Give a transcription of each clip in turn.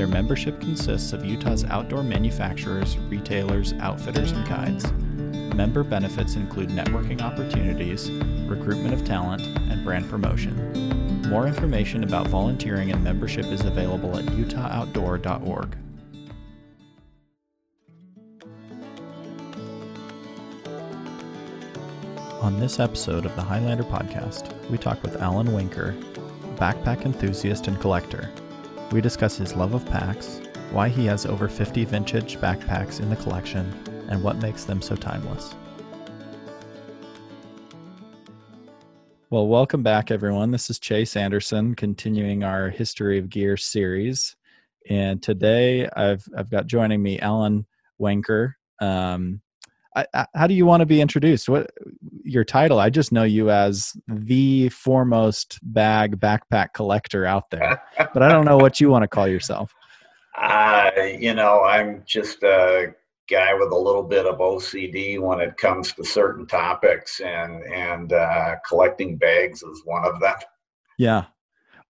Their membership consists of Utah's outdoor manufacturers, retailers, outfitters, and guides. Member benefits include networking opportunities, recruitment of talent, and brand promotion. More information about volunteering and membership is available at utahoutdoor.org. On this episode of the Highlander podcast, we talk with Alan Winker, backpack enthusiast and collector. We discuss his love of packs, why he has over 50 vintage backpacks in the collection, and what makes them so timeless. Well, welcome back, everyone. This is Chase Anderson, continuing our History of Gear series. And today I've, I've got joining me Alan Winker. Um, I, I, how do you want to be introduced? What your title? I just know you as the foremost bag backpack collector out there, but I don't know what you want to call yourself. Uh, you know, I'm just a guy with a little bit of OCD when it comes to certain topics, and and uh, collecting bags is one of them. Yeah,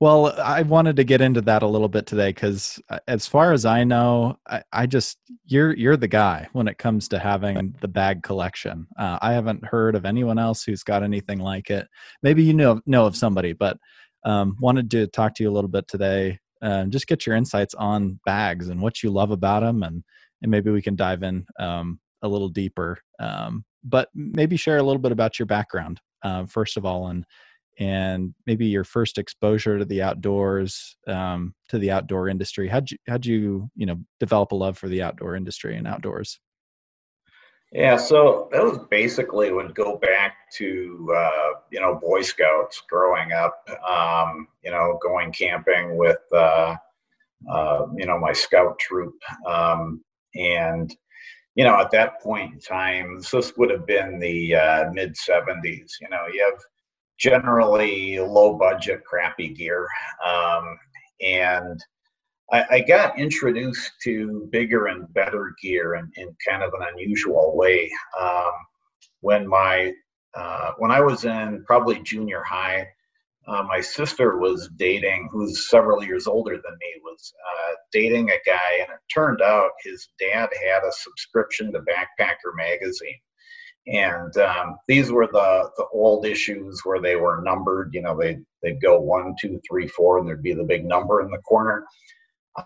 well, I wanted to get into that a little bit today because, uh, as far as I know, I, I, just you're you're the guy when it comes to having the bag collection. Uh, I haven't heard of anyone else who's got anything like it. Maybe you know know of somebody, but um, wanted to talk to you a little bit today. Uh, just get your insights on bags and what you love about them, and and maybe we can dive in um, a little deeper. Um, but maybe share a little bit about your background uh, first of all, and and maybe your first exposure to the outdoors um, to the outdoor industry how'd you how'd you you know develop a love for the outdoor industry and outdoors? Yeah so that was basically would go back to uh, you know boy scouts growing up um, you know going camping with uh, uh, you know my scout troop um, and you know at that point in time this would have been the uh, mid 70s you know you have generally low budget, crappy gear. Um, and I, I, got introduced to bigger and better gear in, in kind of an unusual way. Um, when my uh, when I was in probably junior high, uh, my sister was dating, who's several years older than me, was uh, dating a guy, and it turned out his dad had a subscription to Backpacker magazine and um, these were the the old issues where they were numbered you know they they'd go one two three four and there'd be the big number in the corner.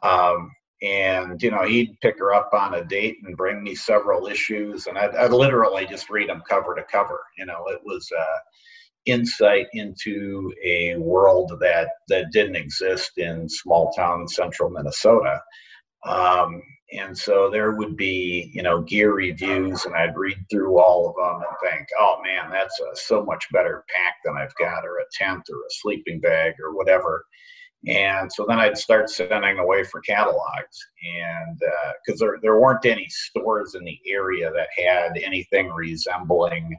Um, and you know he'd pick her up on a date and bring me several issues and I'd, I'd literally just read them cover to cover you know. It was uh, insight into a world that that didn't exist in small town central minnesota. Um, and so there would be you know gear reviews and i'd read through all of them and think oh man that's a so much better pack than i've got or a tent or a sleeping bag or whatever. And so then i'd start sending away for catalogs and because uh, there, there weren't any stores in the area that had anything resembling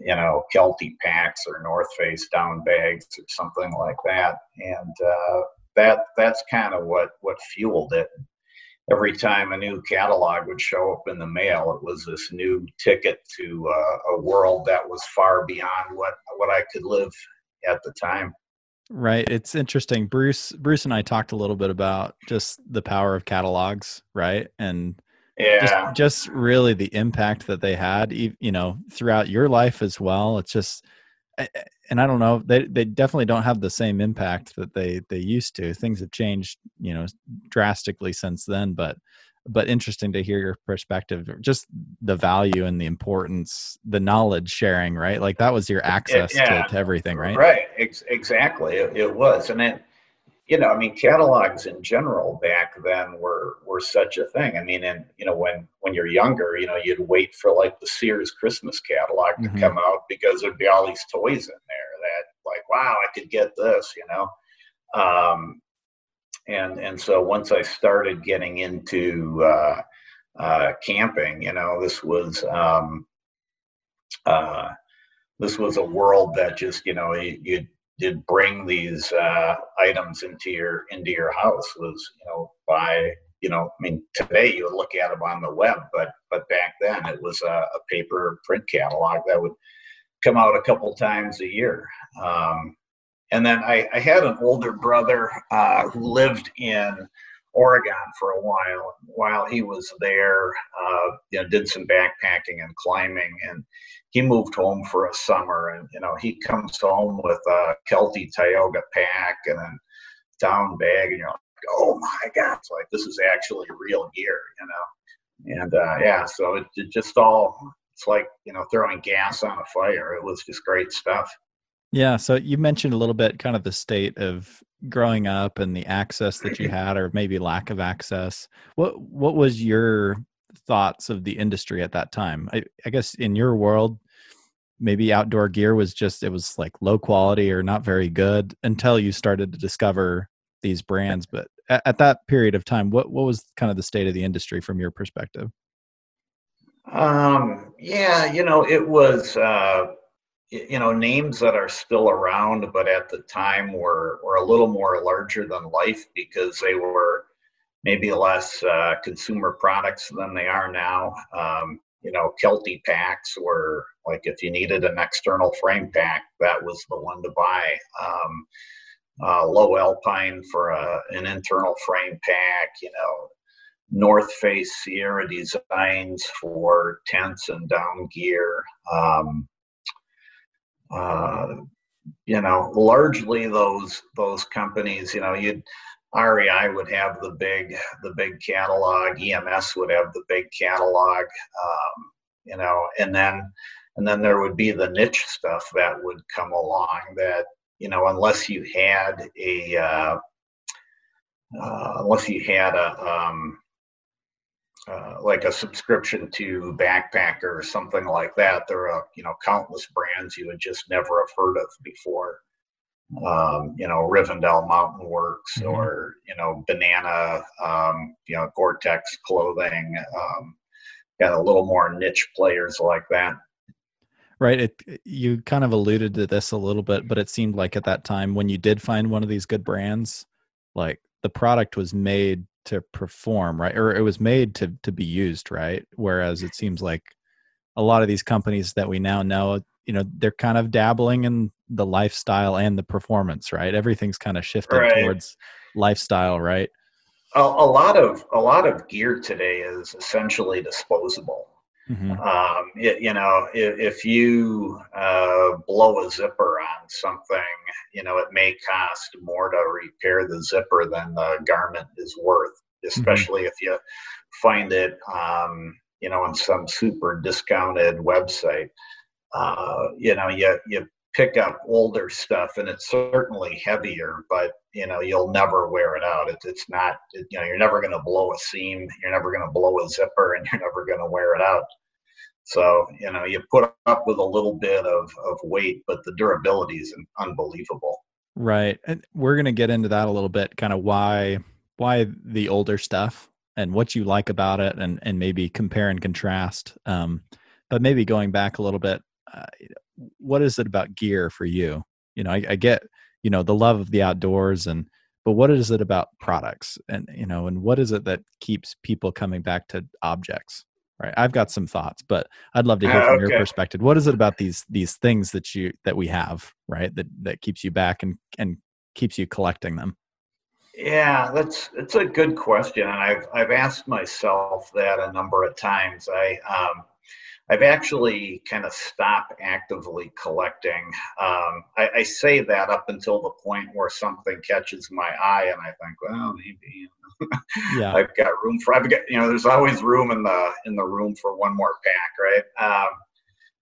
you know kelty packs or north face down bags or something like that. And uh, that that's kind of what what fueled it every time a new catalog would show up in the mail, it was this new ticket to uh, a world that was far beyond what what I could live at the time. Right. It's interesting. Bruce Bruce and I talked a little bit about just the power of catalogs, right? And yeah. just just really the impact that they had, you know, throughout your life as well. It's just and I don't know, they they definitely don't have the same impact that they they used to. Things have changed, you know, drastically since then, but but interesting to hear your perspective just the value and the importance the knowledge sharing right? Like that was your access yeah, to, to, everything right? Right Ex- exactly it, it was and it you know, I mean, catalogs in general back then were were such a thing. I mean, and you know, when when you're younger, you know, you'd wait for like the Sears Christmas catalog to mm-hmm. come out because there'd be all these toys in there that, like, wow, I could get this, you know. Um, and and so once I started getting into uh, uh, camping. You know, this was um, uh, this was a world that just you know you, did bring these uh, items into your into your house was you know by you know I mean today you look at them on the web, but but back then it was a, a paper print catalog that would come out a couple times a year. Um, and then I, I, had an older brother uh, who lived in Oregon for a while. While he was there, uh, you know, did some backpacking and climbing, and he moved home for a summer. And you know, he comes home with a Kelty Tioga pack and a down bag, and you're like, oh my god, it's like this is actually real gear, you know. And uh, yeah, so it, it just all it's like you know throwing gas on a fire. It was just great stuff. Yeah. So you mentioned a little bit kind of the state of growing up and the access that you had or maybe lack of access. What what was your thoughts of the industry at that time? I, I guess in your world, maybe outdoor gear was just it was like low quality or not very good until you started to discover these brands. But at, at that period of time, what what was kind of the state of the industry from your perspective? Um, yeah, you know, it was uh you know names that are still around but at the time were were a little more larger than life because they were maybe less uh, consumer products than they are now. Um, you know kelty packs were like if you needed an external frame pack that was the one to buy. Um, uh, Lowe Alpine for a, an internal frame pack you know north face sierra designs for tents and down gear. Um, uh, you know, largely those those companies, you know, you'd REI would have the big the big catalog, EMS would have the big catalog, um, you know, and then and then there would be the niche stuff that would come along that you know unless you had a uh, uh, unless you had a um, uh, like a subscription to Backpacker or something like that. There are you know countless brands you would just never have heard of before. Um, you know Rivendell Mountain Works mm-hmm. or you know Banana, um, you know Gore-Tex clothing. Um, got a little more niche players like that. Right. It, you kind of alluded to this a little bit, but it seemed like at that time when you did find one of these good brands, like the product was made to perform right or it was made to to be used right? Whereas it seems like a lot of these companies that we now know you know they're kind of dabbling in the lifestyle and the performance right? Everything's kind of shifted right. towards lifestyle right? A, a, lot of a lot of gear today is essentially disposable mm-hmm. um, it, you know if, if you uh, blow a zipper on something you know it may cost more to repair the zipper than the garment is worth mm-hmm. especially mm-hmm. if you find it um, you know on some super discounted website uh, you know you you pick up older stuff and it's certainly heavier but you know you'll never wear it out it, it's not it, you know you're never going to blow a seam you're never going to blow a zipper and you're never going to wear it out so, you know, you put up with a little bit of, of weight, but the durability is unbelievable. Right. And we're going to get into that a little bit, kind of why why the older stuff and what you like about it and and maybe compare and contrast. Um, but maybe going back a little bit, uh, what is it about gear for you? You know, I, I get, you know, the love of the outdoors and but what is it about products? And you know and what is it that keeps people coming back to objects? Right i've got some thoughts but i'd love to hear uh, from okay. your perspective. What is it about these these things that you that we have right that that keeps you back and and keeps you collecting them? Yeah that's it's a good question and i've i've asked myself that a number of times. I um I've actually kind of stopped actively collecting. Um, I, I, say that up until the point where something catches my eye, and I think, well, maybe yeah. I've got room for. I've got you know, there's always room in the in the room for one more pack, right? Um,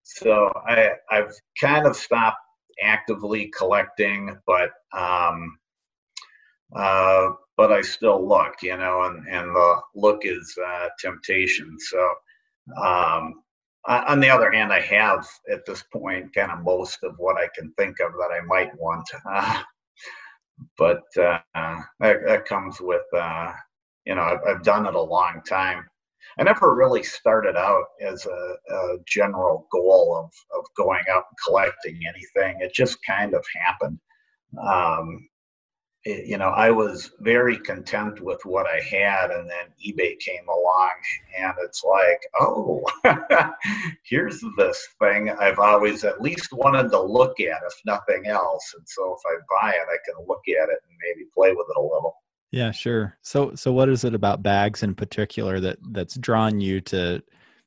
so I I've kind of stopped actively collecting, but um, uh, but I still look, you know, and and the look is uh, temptation. So um, on the other hand, I have at this point kind of most of what I can think of that I might want. Uh, but uh, that, that, comes with, uh, you know, I've, I've, done it a long time. I never really started out as a, a, general goal of, of going out and collecting anything. It just kind of happened. Um, it, you know, I was very content with what I had, and then eBay came along, and it's like, oh, here's this thing I've always at least wanted to look at, if nothing else. And so if I buy it, I can look at it and maybe play with it a little. Yeah, sure. So, so what is it about bags in particular that that's drawn you to,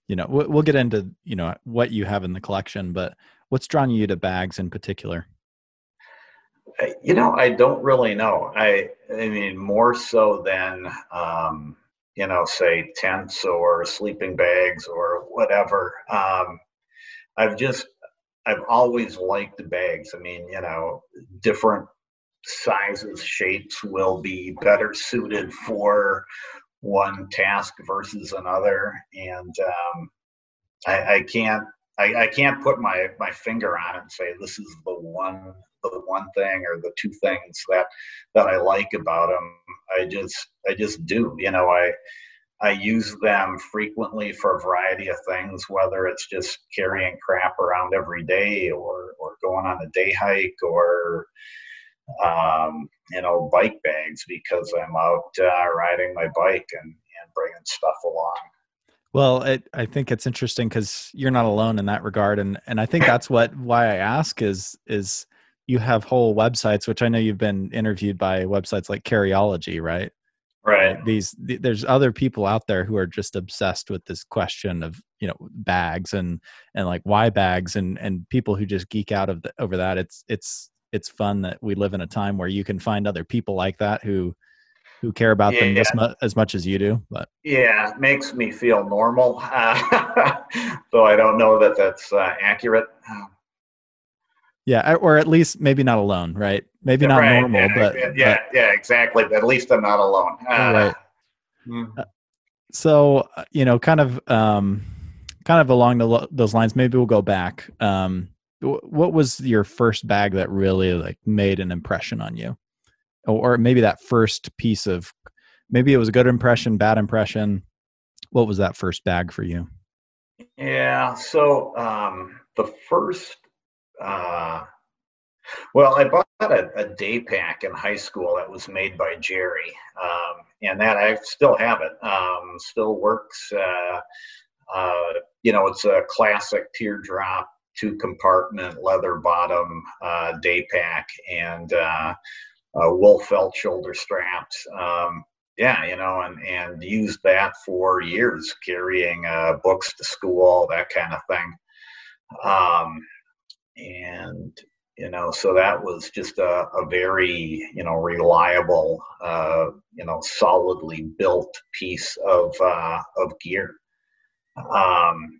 you know, we'll get into you know what you have in the collection, but what's drawn you to bags in particular? You know, I don't really know. I, I mean, more so than, um, you know, say tents or sleeping bags or whatever. Um, I've just, I've always liked bags. I mean, you know, different sizes, shapes will be better suited for one task versus another. And um, I, I, can't I, I, can't put my, my finger on it and say this is the one the one thing or the two things that that I like about them. I just I just do. You know, I I use them frequently for a variety of things, whether it's just carrying crap around every day or or going on a day hike or um, you know, bike bags because I'm out uh, riding my bike and, and bringing stuff along. Well, it, I think it's interesting because you're not alone in that regard, and and I think that's what why I ask is is you have whole websites, which I know you've been interviewed by websites like Carryology, right? Right. These th- there's other people out there who are just obsessed with this question of you know bags and and like why bags and and people who just geek out of the, over that. It's it's it's fun that we live in a time where you can find other people like that who who care about yeah, them as, mu- as much as you do but yeah it makes me feel normal uh, though i don't know that that's uh, accurate yeah or at least maybe not alone right? Maybe not right, normal yeah, but yeah but, yeah exactly at least i'm not alone. Uh, right. Mm. so uh, you know kind of um kind of along the, those lines maybe we'll go back. Um what was your first bag that really like made an impression on you? Or maybe that first piece of maybe it was a good impression bad impression. What was that first bag for you? Yeah so um the first uh well i bought a, a day pack in high school that was made by Gerry um and that i still have it um still works uh uh you know it's a classic teardrop two compartment leather bottom uh, day pack and uh, wool felt shoulder straps. Um, yeah, you know, and and used that for years, carrying uh, books to school, that kind of thing. And you know, so that was just a, a very you know reliable, uh, you know, solidly built piece of uh, of gear. Um,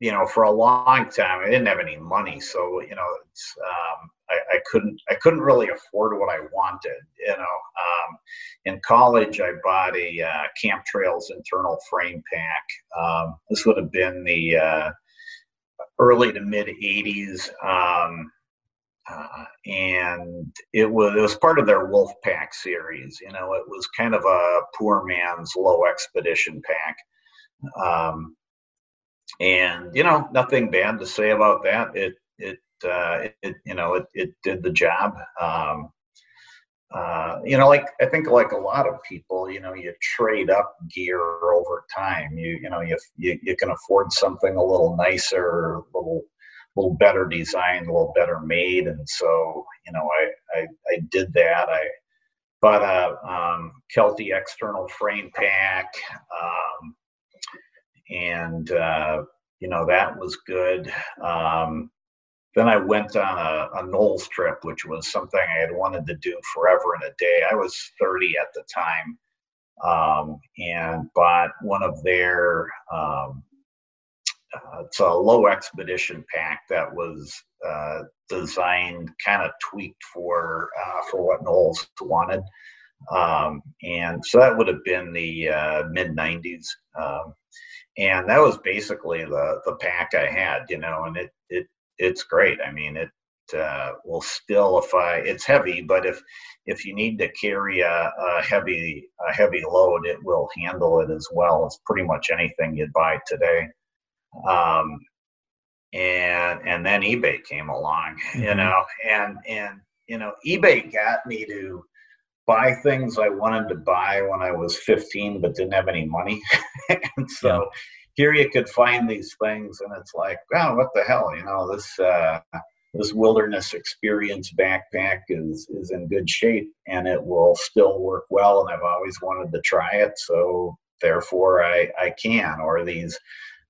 you know, for a long time, I didn't have any money, so you know, um, I, I, couldn't I couldn't really afford what I wanted. You know, um, in college, I bought a uh, Camp Trails internal frame pack. Um, this would have been the uh, early to mid '80s. Um, uh, and it was it was part of their Wolf Pack series. You know, it was kind of a poor man's Lowe expedition pack. Um, and you know nothing bad to say about that it it uh, it, you know it, it did the job um, uh, you know like i think like a lot of people you know you trade up gear over time. You you know you, you, you can afford something a little nicer a little little better designed a little better made. And so you know i i, I did that. I bought a um, kelty external frame pack um, and uh, you know that was good. Um, then I went on a, a NOLS trip, which was something I had wanted to do forever in a day. I was 30 at the time, um, and bought one of their. Um, uh, it's a Lowe expedition pack that was uh, designed, kind of tweaked for uh, for what NOLS wanted, um, and so that would have been the uh, mid '90s and that was basically the the pack I had, you know, and it it it's great. I mean, it uh, will still, if I, it's heavy, but if if you need to carry a, a heavy a heavy load, it will handle it as well as pretty much anything you'd buy today. Um, and and then eBay came along, mm-hmm. you know, and and you know, eBay got me to buy things I wanted to buy when I was 15 but didn't have any money. and so. Here you could find these things and it's like, oh, what the hell, you know, this uh, this wilderness experience backpack is is in good shape and it will still work well and I've always wanted to try it, so therefore I I can. Or these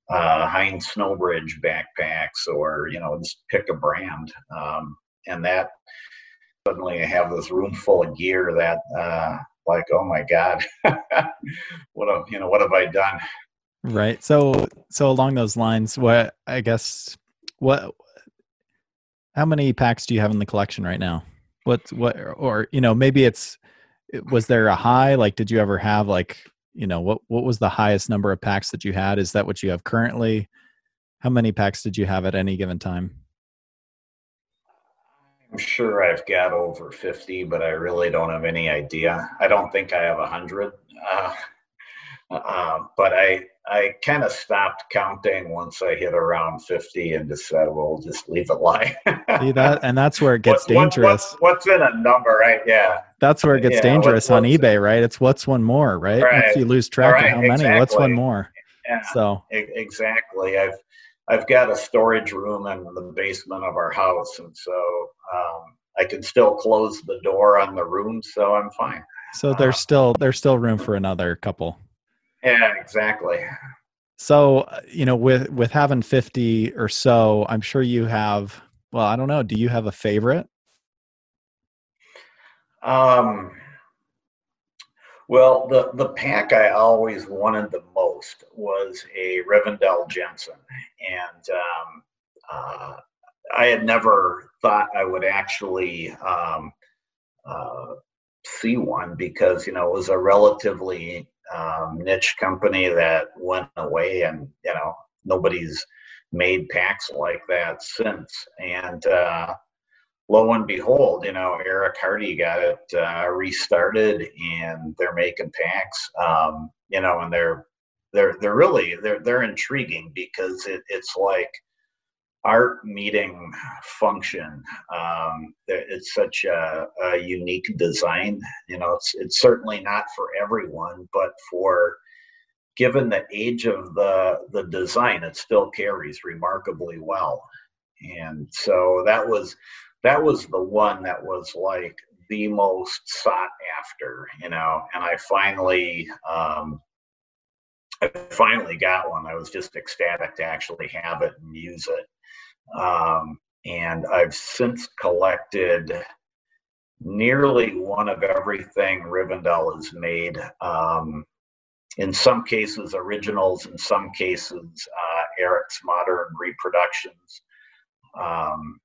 uh, Hine Snowbridge backpacks or you know just pick a brand um, and that suddenly I have this room full of gear that uh, like oh my god what have you know what have I done right. So so along those lines what I guess what how many packs do you have in the collection right now? What what or you know maybe it's was there a high? Like did you ever have like you know what what was the highest number of packs that you had? Is that what you have currently? How many packs did you have at any given time? I'm sure i've got over 50 but i really don't have any idea. I don't think i have 100 uh, uh, but i i kind of stopped counting once i hit around 50 and just said well just leave it lie see that and that's where it gets what, dangerous what, what's in a number right yeah that's where it gets yeah, dangerous on eBay, right? It's what's one more, right? right. Once you lose track right, of how many, exactly. what's one more? Yeah, so exactly. I've I've got a storage room in the basement of our house, and so um, I can still close the door on the room, so I'm fine. So there's uh, still there's still room for another couple. Yeah, exactly. So uh, you know, with with having fifty or so, I'm sure you have. Well, I don't know. Do you have a favorite? Um, well, the, the pack I always wanted the most was a Rivendell Jensen. And um, uh, I had never thought I would actually um, uh, see one because, you know, it was a relatively um, niche company that went away and, you know, nobody's made packs like that since. And, uh, lo and behold, you know, Eric Hardy got it uh, restarted, and they're making packs. Um, you know, and they're they're they're really they're they're intriguing because it, it's like art meeting function. Um, it's such a, a unique design. You know, it's it's certainly not for everyone, but for given the age of the the design, it still carries remarkably well. And so that was that was the one that was like the most sought after, you know. And I finally, um, I finally got one. I was just ecstatic to actually have it and use it. Um, and I've since collected nearly one of everything Rivendell has made. Um, in some cases, originals. In some cases, uh, Eric's modern reproductions. Um,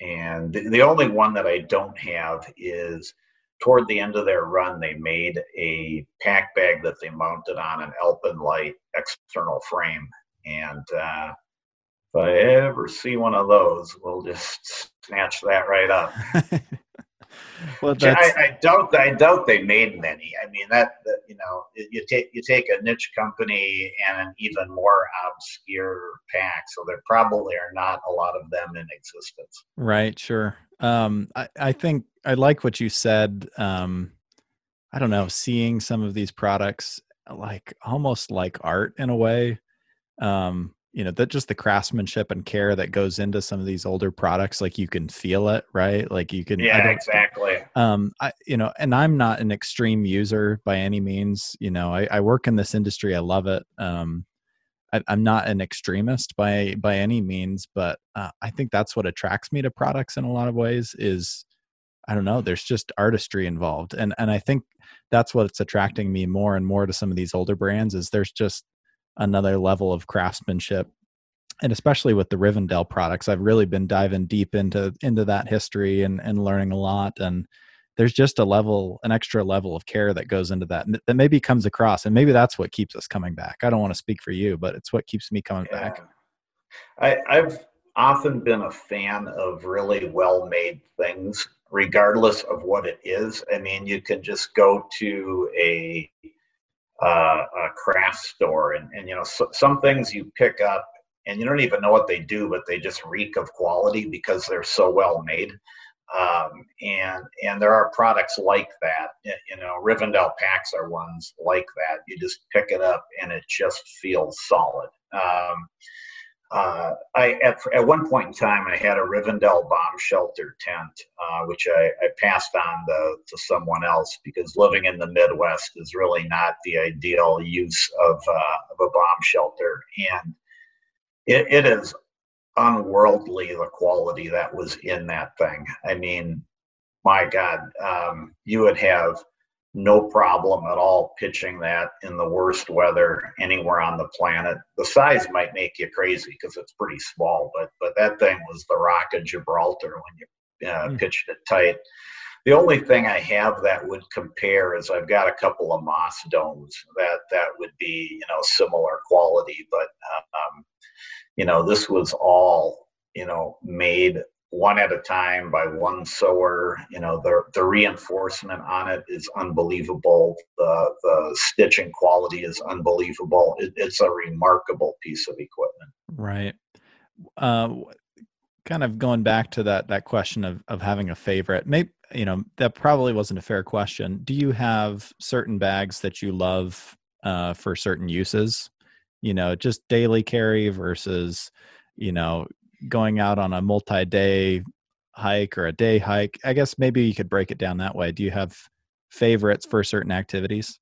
and the, the only one that I don't have is toward the end of their run, they made a pack bag that they mounted on an Alpenlite external frame. And uh, if I ever see one of those, we'll just snatch that right up. well, I, I, doubt. I doubt they made many. I mean, that, that, you know, you take you take a niche company and an even more obscure pack, so there probably are not a lot of them in existence. Right. Sure. Um, I, I think I like what you said. Um, I don't know, seeing some of these products like almost like art in a way. Um, you know that just the craftsmanship and care that goes into some of these older products like you can feel it right? Like you can yeah exactly. um i you know and i'm not an extreme user by any means you know i, I work in this industry i love it um I, am not an extremist by by any means but uh, i think that's what attracts me to products in a lot of ways is i don't know there's just artistry involved and and i think that's what's attracting me more and more to some of these older brands is there's just another level of craftsmanship and especially with the Rivendell products, I've really been diving deep into into that history and and learning a lot. And there's just a level, an extra level of care that goes into that that maybe comes across, and maybe that's what keeps us coming back. I don't want to speak for you, but it's what keeps me coming yeah. back. I, I've often been a fan of really well made things, regardless of what it is. I mean, you can just go to a, uh, a craft store and, and you know, so, some things you pick up and you don't even know what they do, but they just reek of quality because they're so well made. Um, and and there are products like that. You know, Rivendell packs are ones like that. You just pick it up and it just feels solid. Um, uh, I at, at one point in time I had a Rivendell bomb shelter tent, uh, which I, I, passed on to, to someone else because living in the Midwest is really not the ideal use of uh, of a bomb shelter, and it, it is unworldly the quality that was in that thing. I mean, my God, um, you would have no problem at all pitching that in the worst weather anywhere on the planet. The size might make you crazy because it's pretty small, but but that thing was the Rock of Gibraltar when you uh, mm. pitched it tight. The only thing I have that would compare is I've got a couple of moss domes that that would be you know similar quality, but um, you know, this was all, you know, made one at a time by one sewer. You know, the the reinforcement on it is unbelievable. The the stitching quality is unbelievable. It, it's a remarkable piece of equipment. Right. Uh, kind of going back to that that question of of having a favorite. Maybe you know that probably wasn't a fair question. Do you have certain bags that you love uh, for certain uses? you know just daily carry versus you know going out on a multi-day hike or a day hike i guess maybe you could break it down that way. Do you have favorites for certain activities?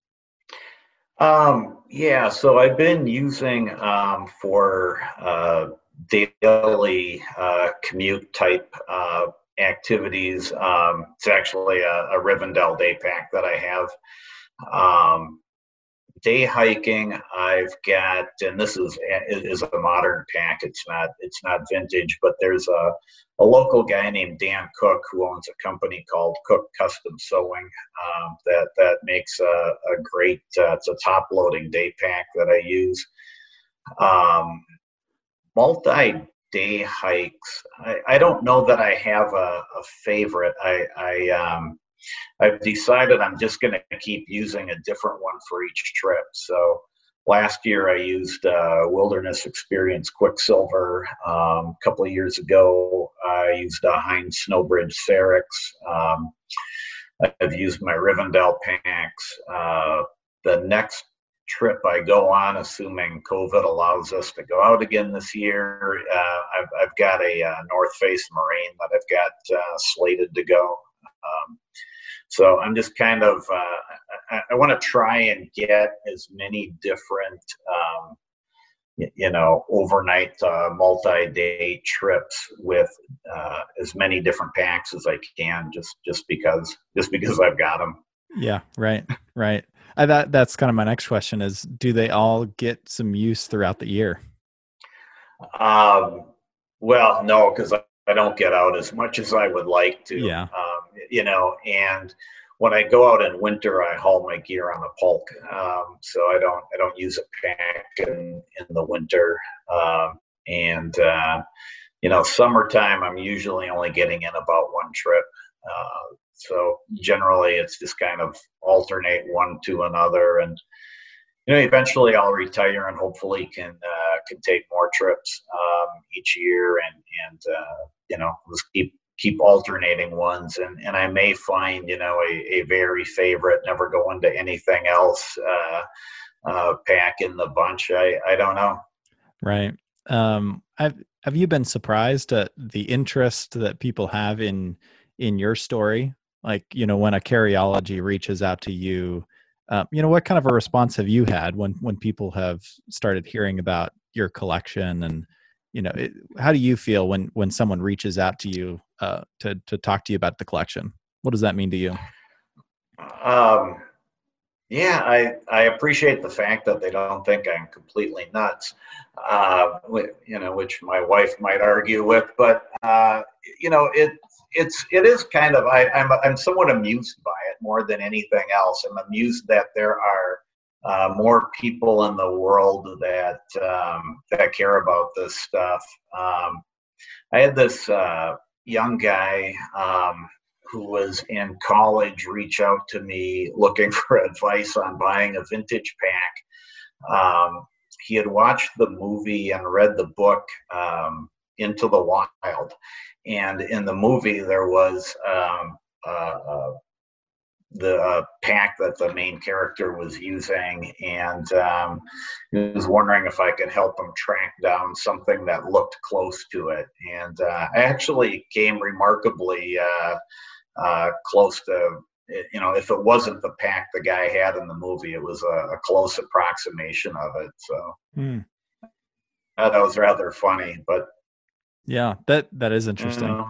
Um yeah so i've been using um for uh daily uh commute type uh activities. Um it's actually a, a rivendell day pack that i have. Um day hiking i've got and this is is a modern pack it's not it's not vintage but there's a, a local guy named dan cook who owns a company called cook custom sewing um, that that makes a, a great uh, it's a top loading day pack that i use. Um, multi day hikes I, I don't know that i have a, a favorite. I i um, I've decided I'm just going to keep using a different one for each trip. So last year I used uh, Wilderness Experience Quicksilver. Um, a couple of years ago I used a Hine Snowbridge Cerex. Um, I've used my Rivendell packs. Uh, the next trip I go on, assuming COVID allows us to go out again this year, uh, I've, I've, got a uh, North Face Marine that I've got uh, slated to go. Um, so I'm just kind of uh, I, I want to try and get as many different um, you know overnight uh, multi-day trips with uh, as many different packs as I can just just because just because I've got them. Yeah, right, right. I that that's kind of my next question is do they all get some use throughout the year? Um, well, no, because I, I, don't get out as much as I would like to. Yeah. Um, you know, and when I go out in winter, I haul my gear on a pulk, um, so I don't I don't use a pack in in the winter. Um, and uh, you know, summertime, I'm usually only getting in about one trip. Uh, so generally, it's just kind of alternate one to another, and you know, eventually I'll retire and hopefully can uh, can take more trips um, each year, and and uh, you know, just keep keep alternating ones and, and I may find, you know, a, a very favorite, never go into anything else uh, uh, pack in the bunch. I, I don't know. Right. Um, have, have you been surprised at the interest that people have in, in your story? Like, you know, when a Carryology reaches out to you, um, you know, what kind of a response have you had when, when people have started hearing about your collection and, you know it, how do you feel when when someone reaches out to you uh, to to talk to you about the collection what does that mean to you um, yeah i i appreciate the fact that they don't think i'm completely nuts uh, you know which my wife might argue with but uh, you know it it's it is kind of I, I'm I'm somewhat amused by it more than anything else. I'm amused that there are uh, more people in the world that um, that care about this stuff. Um, I had this uh, young guy um, who was in college reach out to me looking for advice on buying a vintage pack. Um, he had watched the movie and read the book um, Into the Wild, and in the movie there was uh, the uh, pack that the main character was using, and um, he was wondering if I could help him track down something that looked close to it. And uh, I actually came remarkably uh, uh close to, you know, if it wasn't the pack the guy had in the movie, it was a, a close approximation of it. So mm. that was rather funny, but yeah, that that is interesting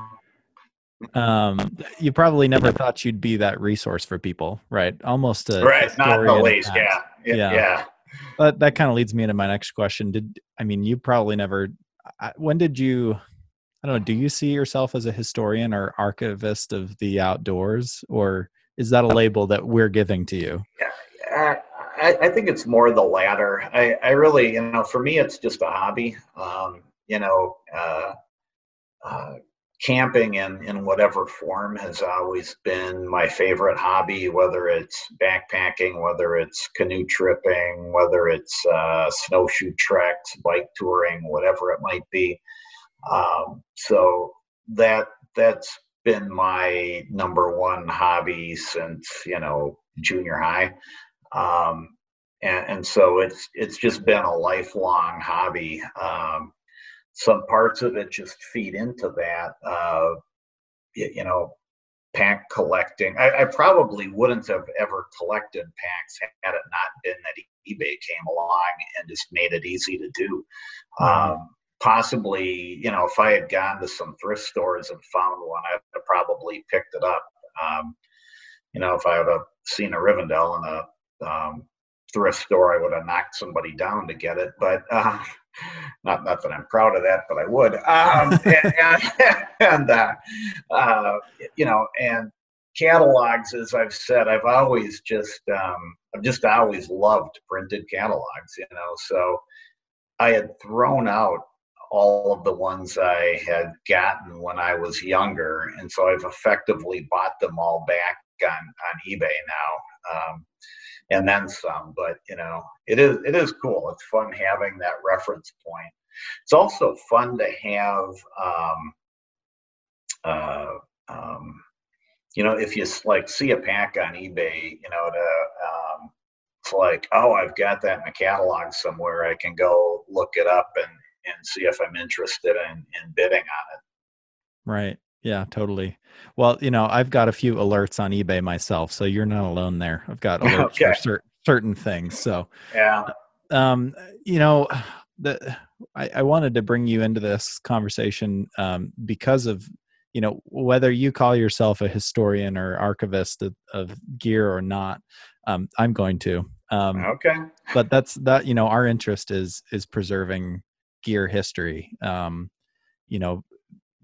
um you probably never thought you'd be that resource for people right? Almost a right not the least yeah. yeah yeah. but that kind of leads me into my next question. Did i mean you probably never when did you i don't know do you see yourself as a historian or archivist of the outdoors or is that a label that we're giving to you? yeah I, I think it's more the latter. I i really you know for me it's just a hobby. Um you know uh uh, camping in, in whatever form has always been my favorite hobby, whether it's backpacking, whether it's canoe tripping, whether it's uh, snowshoe treks, bike touring, whatever it might be. Um, so that that's been my number one hobby since you know junior high. Um, and, and, so it's it's just been a lifelong hobby. Um, some parts of it just feed into that. Uh, you know, pack collecting. I, I, probably wouldn't have ever collected packs had it not been that eBay came along and just made it easy to do. Mm-hmm. Um, possibly, you know, if I had gone to some thrift stores and found one, I'd have probably picked it up. Um, you know, if I had seen a Rivendell in a um, thrift store, I would have knocked somebody down to get it. But uh, not not that I'm proud of that, but I would. Um, and, and uh, uh, you know, and catalogs, as I've said, I've always just um, I've just always loved printed catalogs. You know, so I had thrown out all of the ones I had gotten when I was younger, and so I've effectively bought them all back on on eBay now. Um, and then some. But you know, it is it is cool. It's fun having that reference point. It's also fun to have. Um, uh, um, you know, if you like see a pack on eBay, you know, to um, it's like, oh, I've got that in a catalog somewhere. I can go look it up and and see if I'm interested in in bidding on it. Right. Yeah, totally. Well, you know, I've got a few alerts on eBay myself, so you're not alone there. I've got alerts okay. for cer- certain things. So, yeah. Um, you know, the I, I wanted to bring you into this conversation um, because of you know whether you call yourself a historian or archivist of, of gear or not. Um, I'm going to. Um, okay. But that's that. You know, our interest is is preserving gear history. Um, you know,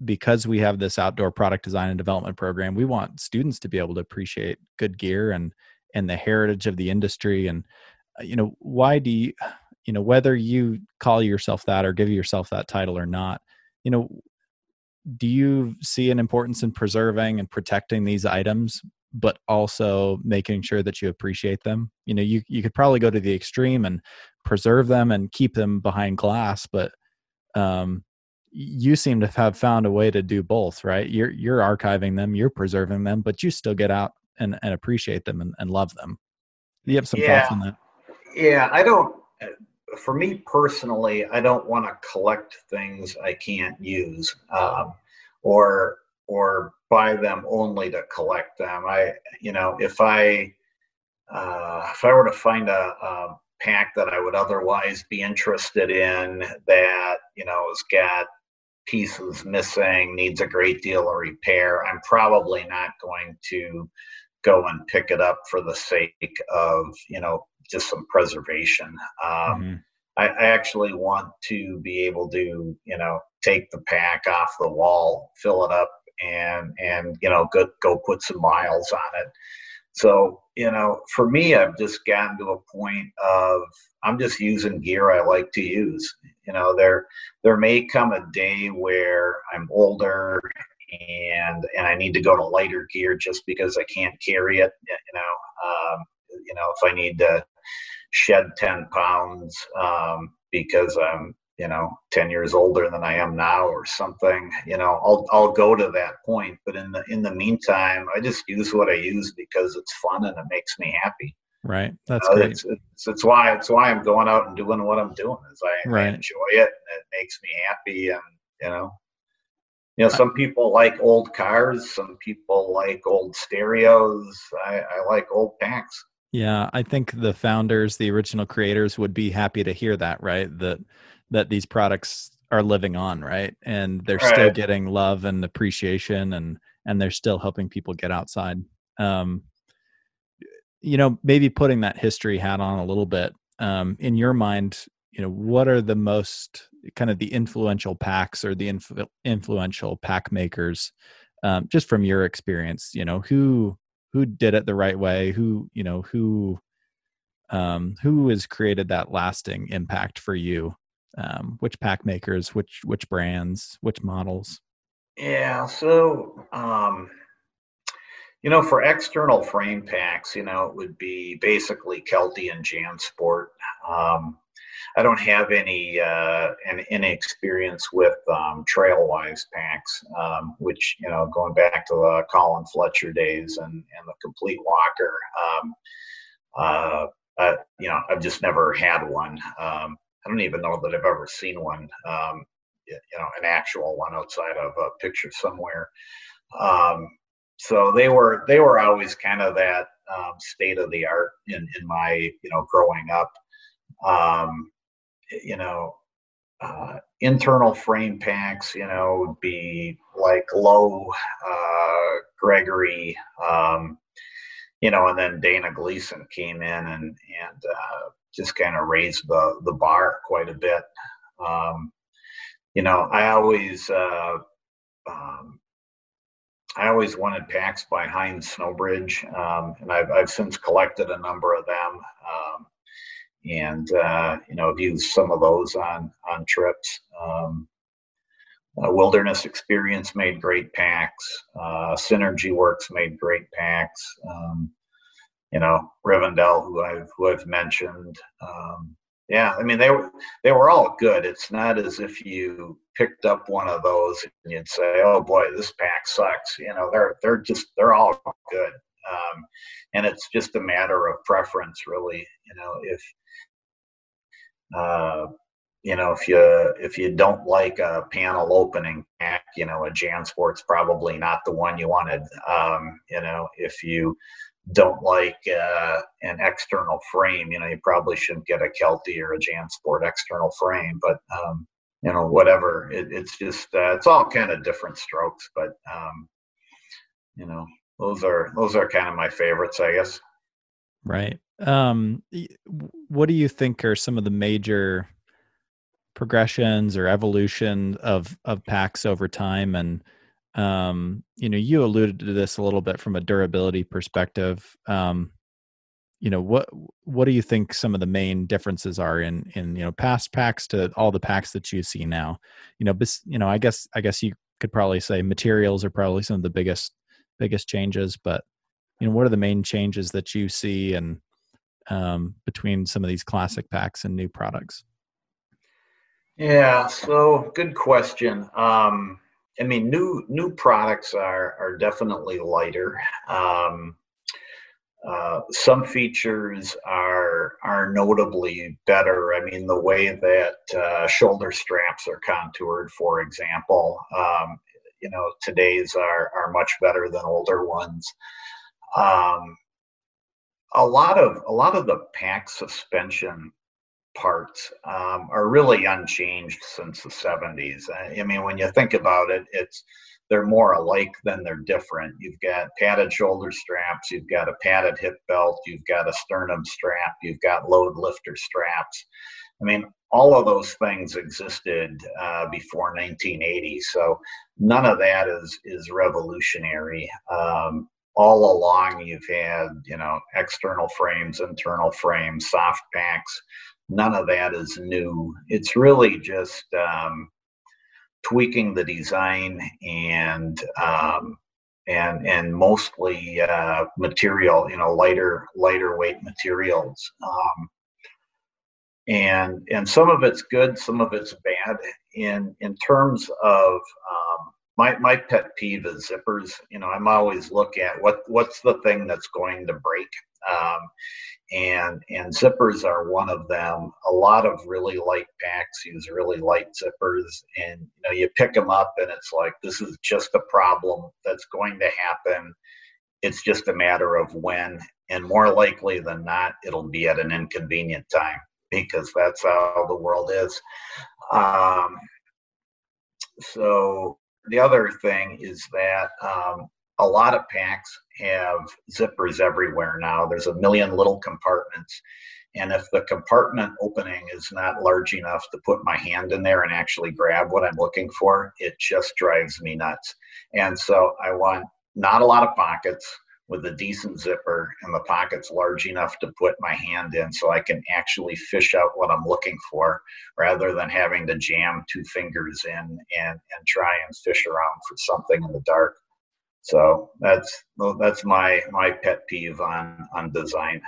because we have this outdoor product design and development program, we want students to be able to appreciate good gear and and the heritage of the industry. And uh, you know, why do you, you know, whether you call yourself that or give yourself that title or not, you know, do you see an importance in preserving and protecting these items, but also making sure that you appreciate them? You know, you you could probably go to the extreme and preserve them and keep them behind glass, but um, you seem to have found a way to do both, right? You're you're archiving them, you're preserving them, but you still get out and, and appreciate them and, and love them. Do you have some yeah. thoughts on that? Yeah, I don't. For me personally, I don't want to collect things I can't use, um, or or buy them only to collect them. I, you know, if I uh, if I were to find a, a pack that I would otherwise be interested in that you know has got pieces missing, needs a great deal of repair, I'm probably not going to go and pick it up for the sake of, you know, just some preservation. Um, mm-hmm. I, I, actually want to be able to, you know, take the pack off the wall, fill it up, and and you know, go go put some miles on it. So you know, for me, I've just gotten to a point of I'm just using gear I like to use. you know, there there may come a day where I'm older and and I need to go to lighter gear just because I can't carry it. You know, um, you know, if I need to shed ten pounds um, because I'm you know 10 years older than i am now or something you know i'll i'll go to that point but in the in the meantime i just use what i use because it's fun and it makes me happy right. That's you know, great. it's, it's, it's, why it's why i'm going out and doing what i'm doing is i, right. I enjoy it and it makes me happy and you know. You know some people like old cars some people like old stereos. I, I like old packs. Yeah i think the founders the original creators would be happy to hear that right? That that these products are living on right? And they're right. still getting love and appreciation and and they're still helping people get outside. Um you know maybe putting that history hat on a little bit um in your mind you know what are the most kind of the influential packs or the influ- influential pack makers um, just from your experience you know who who did it the right way who you know who um, who has created that lasting impact for you um, which pack makers, which which brands, which models? Yeah, so um, you know, for external frame packs, you know, it would be basically Kelty and JanSport. Um, I don't have any uh, any, any experience with um, Trailwise packs, um, which you know, going back to the Colin Fletcher days and and the Complete Walker. Um, uh, uh, you know, I've just never had one. Um, I don't even know that I've ever seen one, um, you know, an actual one outside of a picture somewhere. Um, so they were they were always kind of that um, state of the art in in my you know growing up. Um, you know, uh, internal frame packs, you know, would be like Lowe uh, Gregory, um, you know, and then Dana Gleason came in and and uh, just kind of raised the the bar quite a bit. Um, you know, I always uh, um, I always wanted packs by Hine Snowbridge, um, and I've I've since collected a number of them, um, and uh, you know, I've used some of those on on trips. Um, uh, Wilderness Experience made great packs. Uh, Synergy Works made great packs. Um, you know, Rivendell, who I've who I've mentioned. Yeah, I mean they were they were all good. It's not as if you picked up one of those and you'd say, "Oh boy, this pack sucks." You know, they're they're just they're all good, um, and it's just a matter of preference, really. You know, if uh, you know if you if you don't like a panel opening pack, you know, a JanSport's probably not the one you wanted. Um, you know, if you don't like uh, an external frame, you know, you probably shouldn't get a Kelty or a JanSport external frame, but um, you know, whatever. It, it's just uh, it's all kind of different strokes, but um, you know, those are those are kind of my favorites, I guess. Right. Um, what do you think are some of the major progressions or evolution of of packs over time and um, you know, you alluded to this a little bit from a durability perspective. Um, you know, what what do you think some of the main differences are in in you know past packs to all the packs that you see now? You know, bis, you know, I guess I guess you could probably say materials are probably some of the biggest biggest changes, but you know, what are the main changes that you see and um, between some of these classic packs and new products? Yeah, so good question. Um, I mean, new new products are are definitely lighter. Um, uh, some features are are notably better. I mean, the way that uh, shoulder straps are contoured, for example, um, you know, today's are are much better than older ones. Um, a lot of a lot of the pack suspension parts um, are really unchanged since the 70s. I mean, when you think about it, it's they're more alike than they're different. You've got padded shoulder straps, you've got a padded hip belt, you've got a sternum strap, you've got load lifter straps. I mean, all of those things existed uh, before 1980, so none of that is is revolutionary. Um, all along, you've had you know external frames, internal frames, soft packs none of that is new. It's really just um, tweaking the design and um, and and mostly uh, material, you know, lighter lighter weight materials. Um, and and some of it's good, some of it's bad. In in terms of um, my my pet peeve is zippers. You know, I'm always looking at what what's the thing that's going to break. Um, and and zippers are one of them. A lot of really light packs use really light zippers, and you know you pick them up and it's like this is just a problem that's going to happen. It's just a matter of when, and more likely than not, it'll be at an inconvenient time because that's how the world is. Um, so the other thing is that um, a lot of packs have zippers everywhere now. There's a million little compartments. And if the compartment opening is not large enough to put my hand in there and actually grab what I'm looking for, it just drives me nuts. And so I want not a lot of pockets with a decent zipper and the pockets large enough to put my hand in so I can actually fish out what I'm looking for rather than having to jam two fingers in and, and try and fish around for something in the dark. So that's that's my my pet peeve on on design.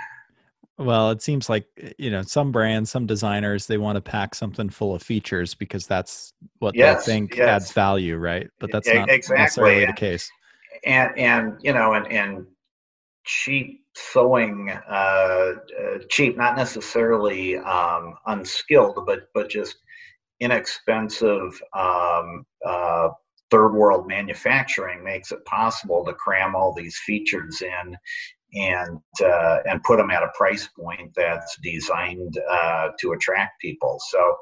Well, it seems like you know some brands, some designers, they want to pack something full of features because that's what yes, they think yes. adds value, right? But that's not exactly. necessarily the case. And and you know and and cheap sewing, uh, uh, cheap, not necessarily um, unskilled, but but just inexpensive um, uh, third world manufacturing makes it possible to cram all these features in and uh, and put them at a price point that's designed uh, to attract people. So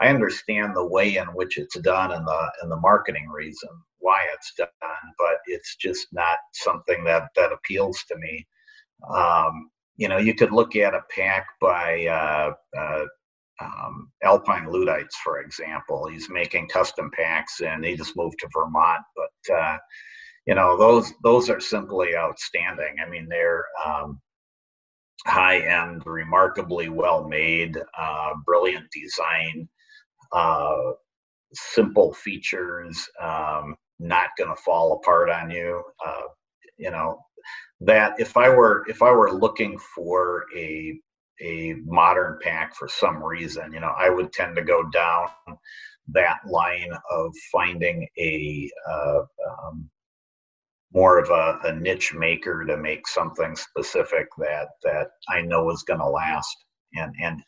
I understand the way in which it's done and the and the marketing reason why it's done, but it's just not something that that appeals to me. Um, you know, you could look at a pack by uh, uh um, Alpine Luddites, for example. He's making custom packs, and he just moved to Vermont. But uh, you know, those those are simply outstanding. I mean, they're um, high end, remarkably well made, uh, brilliant design, uh, simple features, um, not going to fall apart on you. Uh, you know, that if I were if I were looking for a a modern pack for some reason. You know, I would tend to go down that line of finding a uh, um, more of a, a, niche maker to make something specific that that I know is going to last and and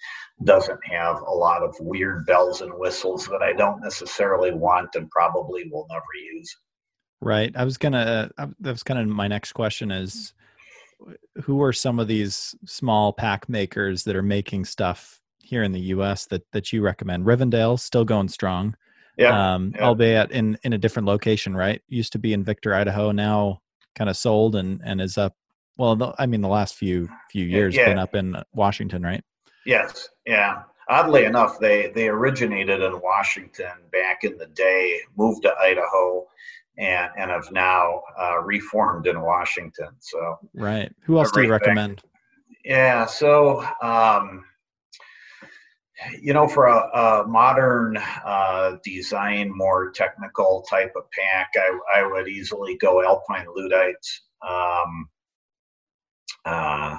doesn't have a lot of weird bells and whistles that I don't necessarily want and probably will never use. Right. I was gonna. Uh, that was kind of my next question. Is who are some of these small pack makers that are making stuff here in the U.S. that that you recommend? Rivendell still going strong. Yeah, um, yeah. albeit in in a different location, right? Used to be in Victor, Idaho. Now kind of sold and and is up. Well, the, I mean, the last few few years yeah. been up in Washington, right? Yes. Yeah. Oddly enough, they they originated in Washington back in the day, moved to Idaho, and and have now uh, reformed in Washington. So right. Who else do you recommend? Yeah. So. Um, you know, for a, a modern uh, design, more technical type of pack, I, I would easily go Alpine Luddites. Um, uh,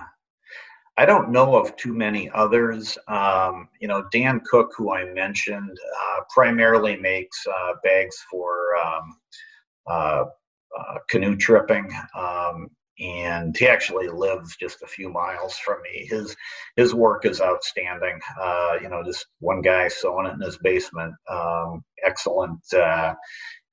I don't know of too many others. Um, you know, Dan Cook, who I mentioned, uh, primarily makes uh, bags for um, uh, uh, canoe tripping. Um, and he actually lives just a few miles from me. His his work is outstanding. Uh, you know, just one guy sewing it in his basement. Um, excellent, uh,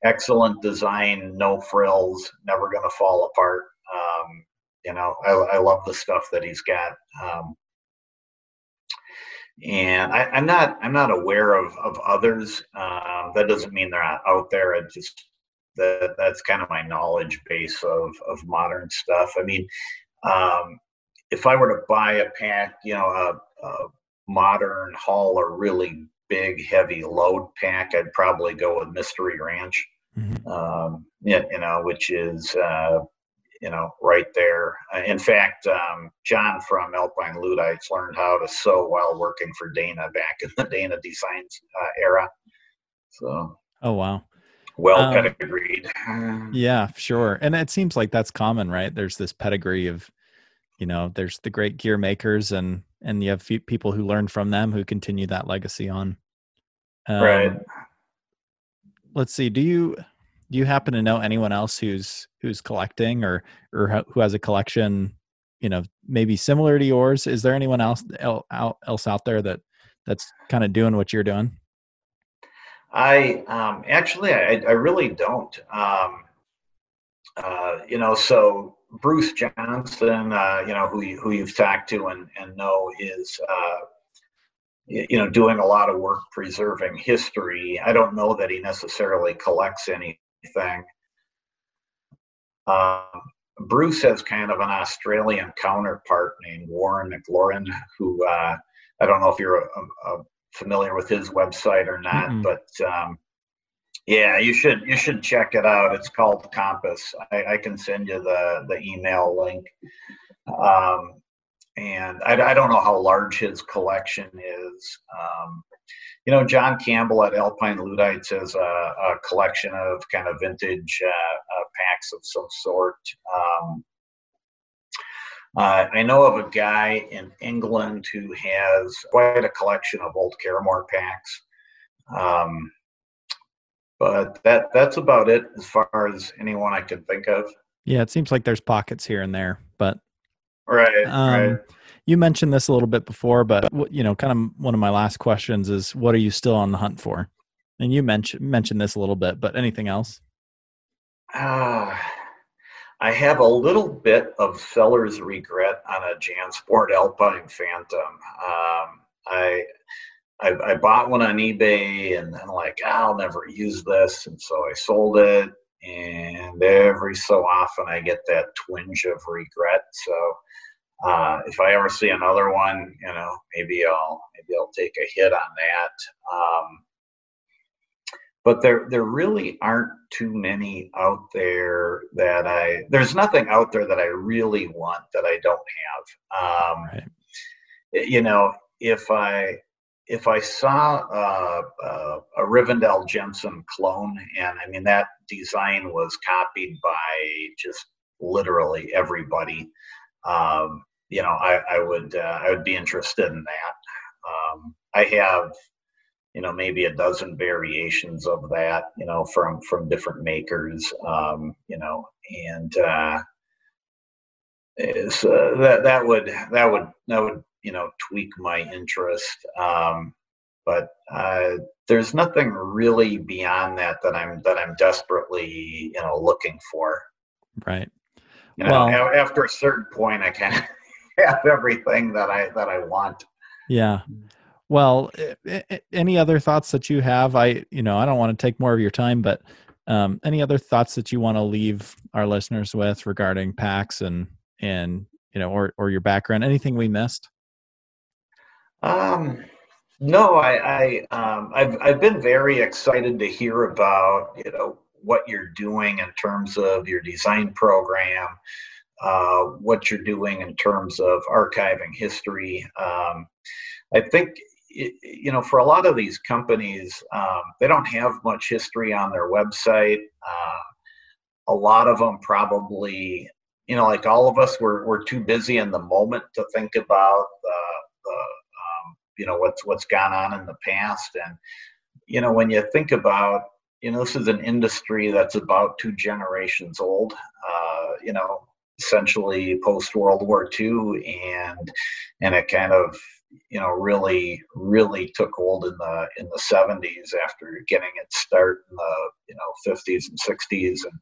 excellent design, no frills, never going to fall apart. Um, you know, I, I, love the stuff that he's got. Um, and I, am not I'm not aware of of others. Um, that doesn't mean they're not out there. I just that that's kind of my knowledge base of of modern stuff. I mean, um, if I were to buy a pack, you know, a, a modern haul or really big heavy load pack, I'd probably go with Mystery Ranch. Mm-hmm. Um, yeah, you know, which is uh, you know, right there. Uh, in fact, um, John from Alpine Luddites learned how to sew while working for Dana back in the Dana Designs uh, era. So. Oh wow. Well um, pedigreed. Yeah, sure. And it seems like that's common, right? There's this pedigree of, you know, there's the great gear makers, and and you have people who learn from them who continue that legacy on. Um, right. Let's see. Do you do you happen to know anyone else who's who's collecting or or who has a collection you know maybe similar to yours? Is there anyone else else out there that that's kind of doing what you're doing? I um actually i, I really don't um uh you know so bruce johnson uh you know who you, who you've talked to and and know is uh you know doing a lot of work preserving history. I don't know that he necessarily collects any thing. Um, Bruce has kind of an Australian counterpart named Warren McLaurin, who uh, I don't know if you're a, a, familiar with his website or not, mm-hmm. but um, yeah, you should you should check it out. It's called Compass. I, I can send you the the email link. Um, and I, I, don't know how large his collection is. Um, you know, John Campbell at Alpine Luddites has a, a collection of kind of vintage uh, uh, packs of some sort. Um, uh, I know of a guy in England who has quite a collection of old Karrimor packs. Um, but that that's about it as far as anyone I can think of. Yeah, it seems like there's pockets here and there, but right, um, right you mentioned this a little bit before, but you know, kind of one of my last questions is, what are you still on the hunt for? And you mentioned mentioned this a little bit, but anything else? Uh, I have a little bit of seller's regret on a Jansport Alpine Phantom. Um, I, I, I bought one on eBay and then like I'll never use this, and so I sold it. And every so often I get that twinge of regret. So uh, if I ever see another one, you know, maybe I'll maybe I'll take a hit on that. Um, but there there really aren't too many out there that I there's nothing out there that I really want that I don't have. Um, right. You know, if I if I saw uh, uh, a Rivendell Jensen clone, and I mean that design was copied by just literally everybody um, you know, I, I would uh, I would be interested in that. Um, I have, you know, maybe a dozen variations of that, you know, from from different makers, um, you know, and uh, is uh, that that would that would that would you know tweak my interest. Um, but uh, there's nothing really beyond that that I'm that I'm desperately you know looking for. Right. You know, well, after a certain point, I kind of have everything that I that I want. Yeah. Well, any other thoughts that you have? I, you know, I don't want to take more of your time, but um, any other thoughts that you want to leave our listeners with regarding packs and and you know, or or your background? Anything we missed? Um, no, I, I um, I've I've been very excited to hear about you know what you're doing in terms of your design program, uh, what you're doing in terms of archiving history. Um, I think you know for a lot of these companies, um, they don't have much history on their website. Uh, a lot of them probably, you know, like all of us, we're we're too busy in the moment to think about the, the um, you know what's what's gone on in the past and you know when you think about you know this is an industry that's about two generations old uh, you know essentially post World War II, and and it kind of you know really really took hold in the in the 70s after getting its start in the you know 50s and 60s and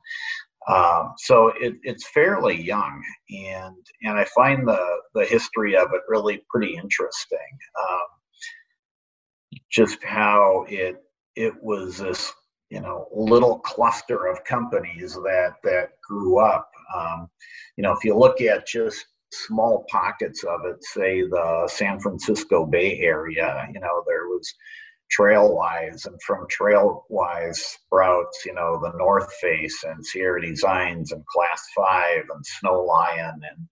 um, so it, it's fairly young and and I find the the history of it really pretty interesting um, just how it it was this you know little cluster of companies that that grew up. Um, you know, if you look at just small pockets of it, say the San Francisco Bay Area, you know, there was Trailwise, and from Trailwise sprouts, you know, the North Face and Sierra Designs and Class Five and Snow Lion and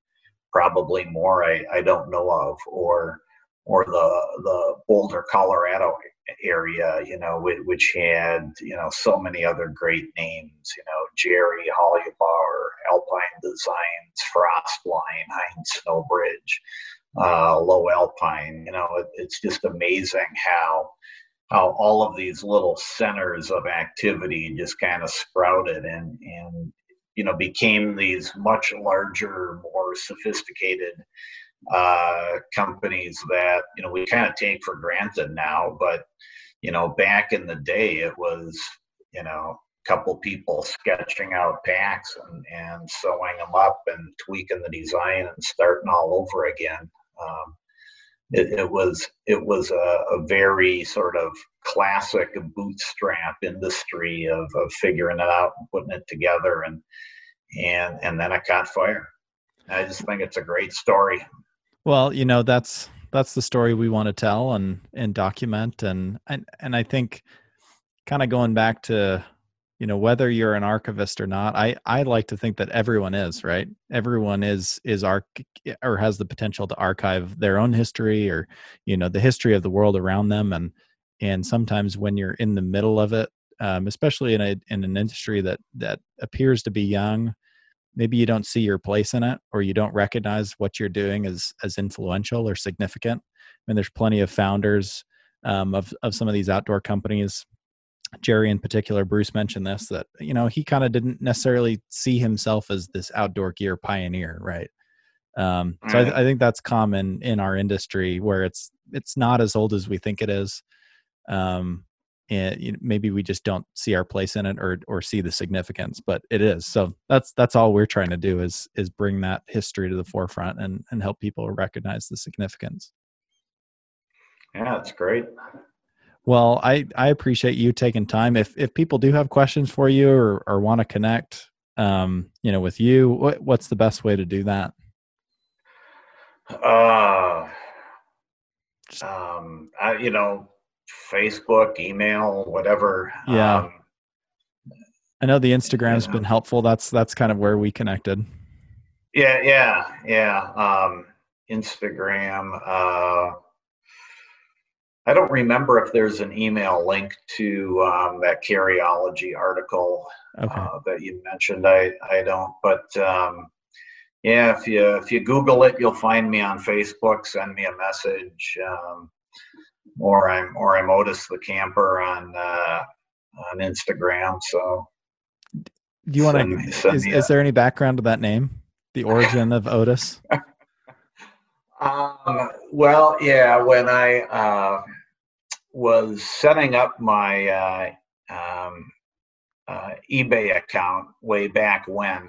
probably more I, I don't know of, or or the the Boulder, Colorado area, you know, which had you know so many other great names, you know, Gerry Holubar, Alpine Designs, Frostline, Hine Snowbridge, uh, Lowe Alpine. You know, it, it's just amazing how how all of these little centers of activity just kind of sprouted and and you know became these much larger, more sophisticated uh, companies that you know we kind of take for granted now, but you know back in the day it was you know a couple people sketching out packs and, and sewing them up and tweaking the design and starting all over again. Um, it, it, was it was a, a, very sort of classic bootstrap industry of, of figuring it out and putting it together and and and then it caught fire. I just think it's a great story. Well, you know, that's that's the story we want to tell and and document and and and I think kind of going back to you know whether you're an archivist or not i i like to think that everyone is right? Everyone is is arc or has the potential to archive their own history or you know the history of the world around them and and sometimes when you're in the middle of it um, especially in a in an industry that that appears to be young maybe you don't see your place in it or you don't recognize what you're doing as as influential or significant. I mean there's plenty of founders um, of of some of these outdoor companies. Gerry in particular Bruce mentioned this that you know he kind of didn't necessarily see himself as this outdoor gear pioneer right? Um, so I, I, think that's common in our industry where it's it's not as old as we think it is. Um, and maybe we just don't see our place in it or or see the significance but it is. So that's that's all we're trying to do is is bring that history to the forefront and and help people recognize the significance. Yeah it's great. Well i i appreciate you taking time. If if people do have questions for you or or want to connect um you know with you what, what's the best way to do that? Uh um I, you know Facebook, email, whatever. Yeah. Um, I know the Instagram's been helpful. That's that's kind of where we connected. Yeah, yeah, yeah. Um, Instagram. Uh, I don't remember if there's an email link to um, that Carryology article okay. uh, that you mentioned. I I don't, but um, yeah, if you if you Google it, you'll find me on Facebook. Send me a message. Um, or I'm or I'm Otis the camper on uh, on Instagram. So, do you want to? Is, is there any background to that name? The origin of Otis? um, well, yeah. When I uh, was setting up my uh, um, uh, eBay account way back when,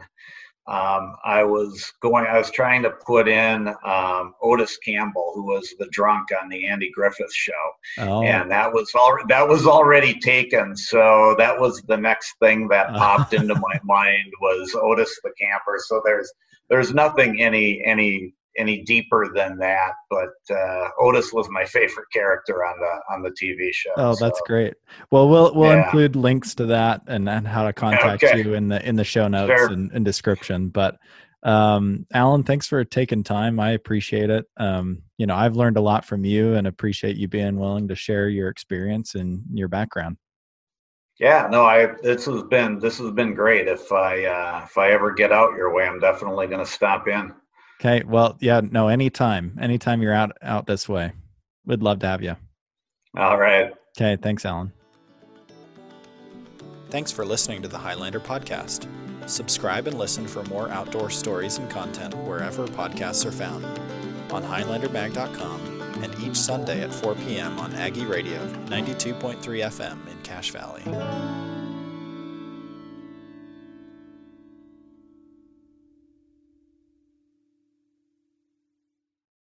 um, I was going, I was trying to put in um, Otis Campbell, who was the drunk on the Andy Griffith show, oh. and that was all that was already taken. So that was the next thing that popped into my mind was Otis the camper. So there's there's nothing any any any deeper than that. But uh, Otis was my favorite character on the on the TV show. Oh, that's so. great. Well, we'll we'll yeah. include links to that and, and how to contact okay. you in the in the show notes sure. and, and, description. But um, Alan, thanks for taking time. I appreciate it. Um, you know, I've learned a lot from you and appreciate you being willing to share your experience and your background. Yeah, no, I this has been this has been great. If I uh, if I ever get out your way, I'm definitely going to stop in. Okay. Well, yeah, no, anytime. Anytime you're out out this way. We'd love to have you. All right. Okay, thanks, Alan. Thanks for listening to the Highlander podcast. Subscribe and listen for more outdoor stories and content wherever podcasts are found on highlandermag.com and each Sunday at 4 p.m. on Aggie Radio 92.3 FM in Cache Valley.